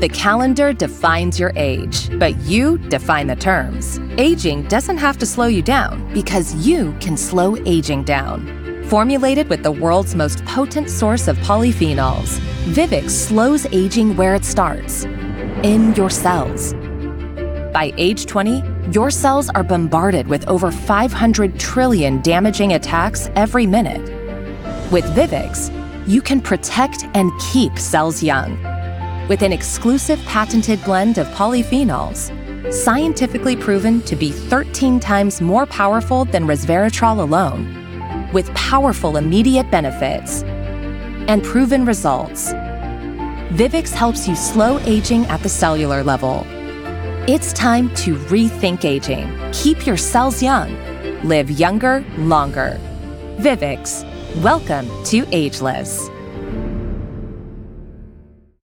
The calendar defines your age, but you define the terms. Aging doesn't have to slow you down because you can slow aging down. Formulated with the world's most potent source of polyphenols, Vivix slows aging where it starts in your cells. By age 20, your cells are bombarded with over 500 trillion damaging attacks every minute. With Vivix, you can protect and keep cells young. With an exclusive patented blend of polyphenols, scientifically proven to be 13 times more powerful than resveratrol alone, with powerful immediate benefits and proven results. Vivix helps you slow aging at the cellular level. It's time to rethink aging. Keep your cells young. Live younger, longer. Vivix. Welcome to Ageless.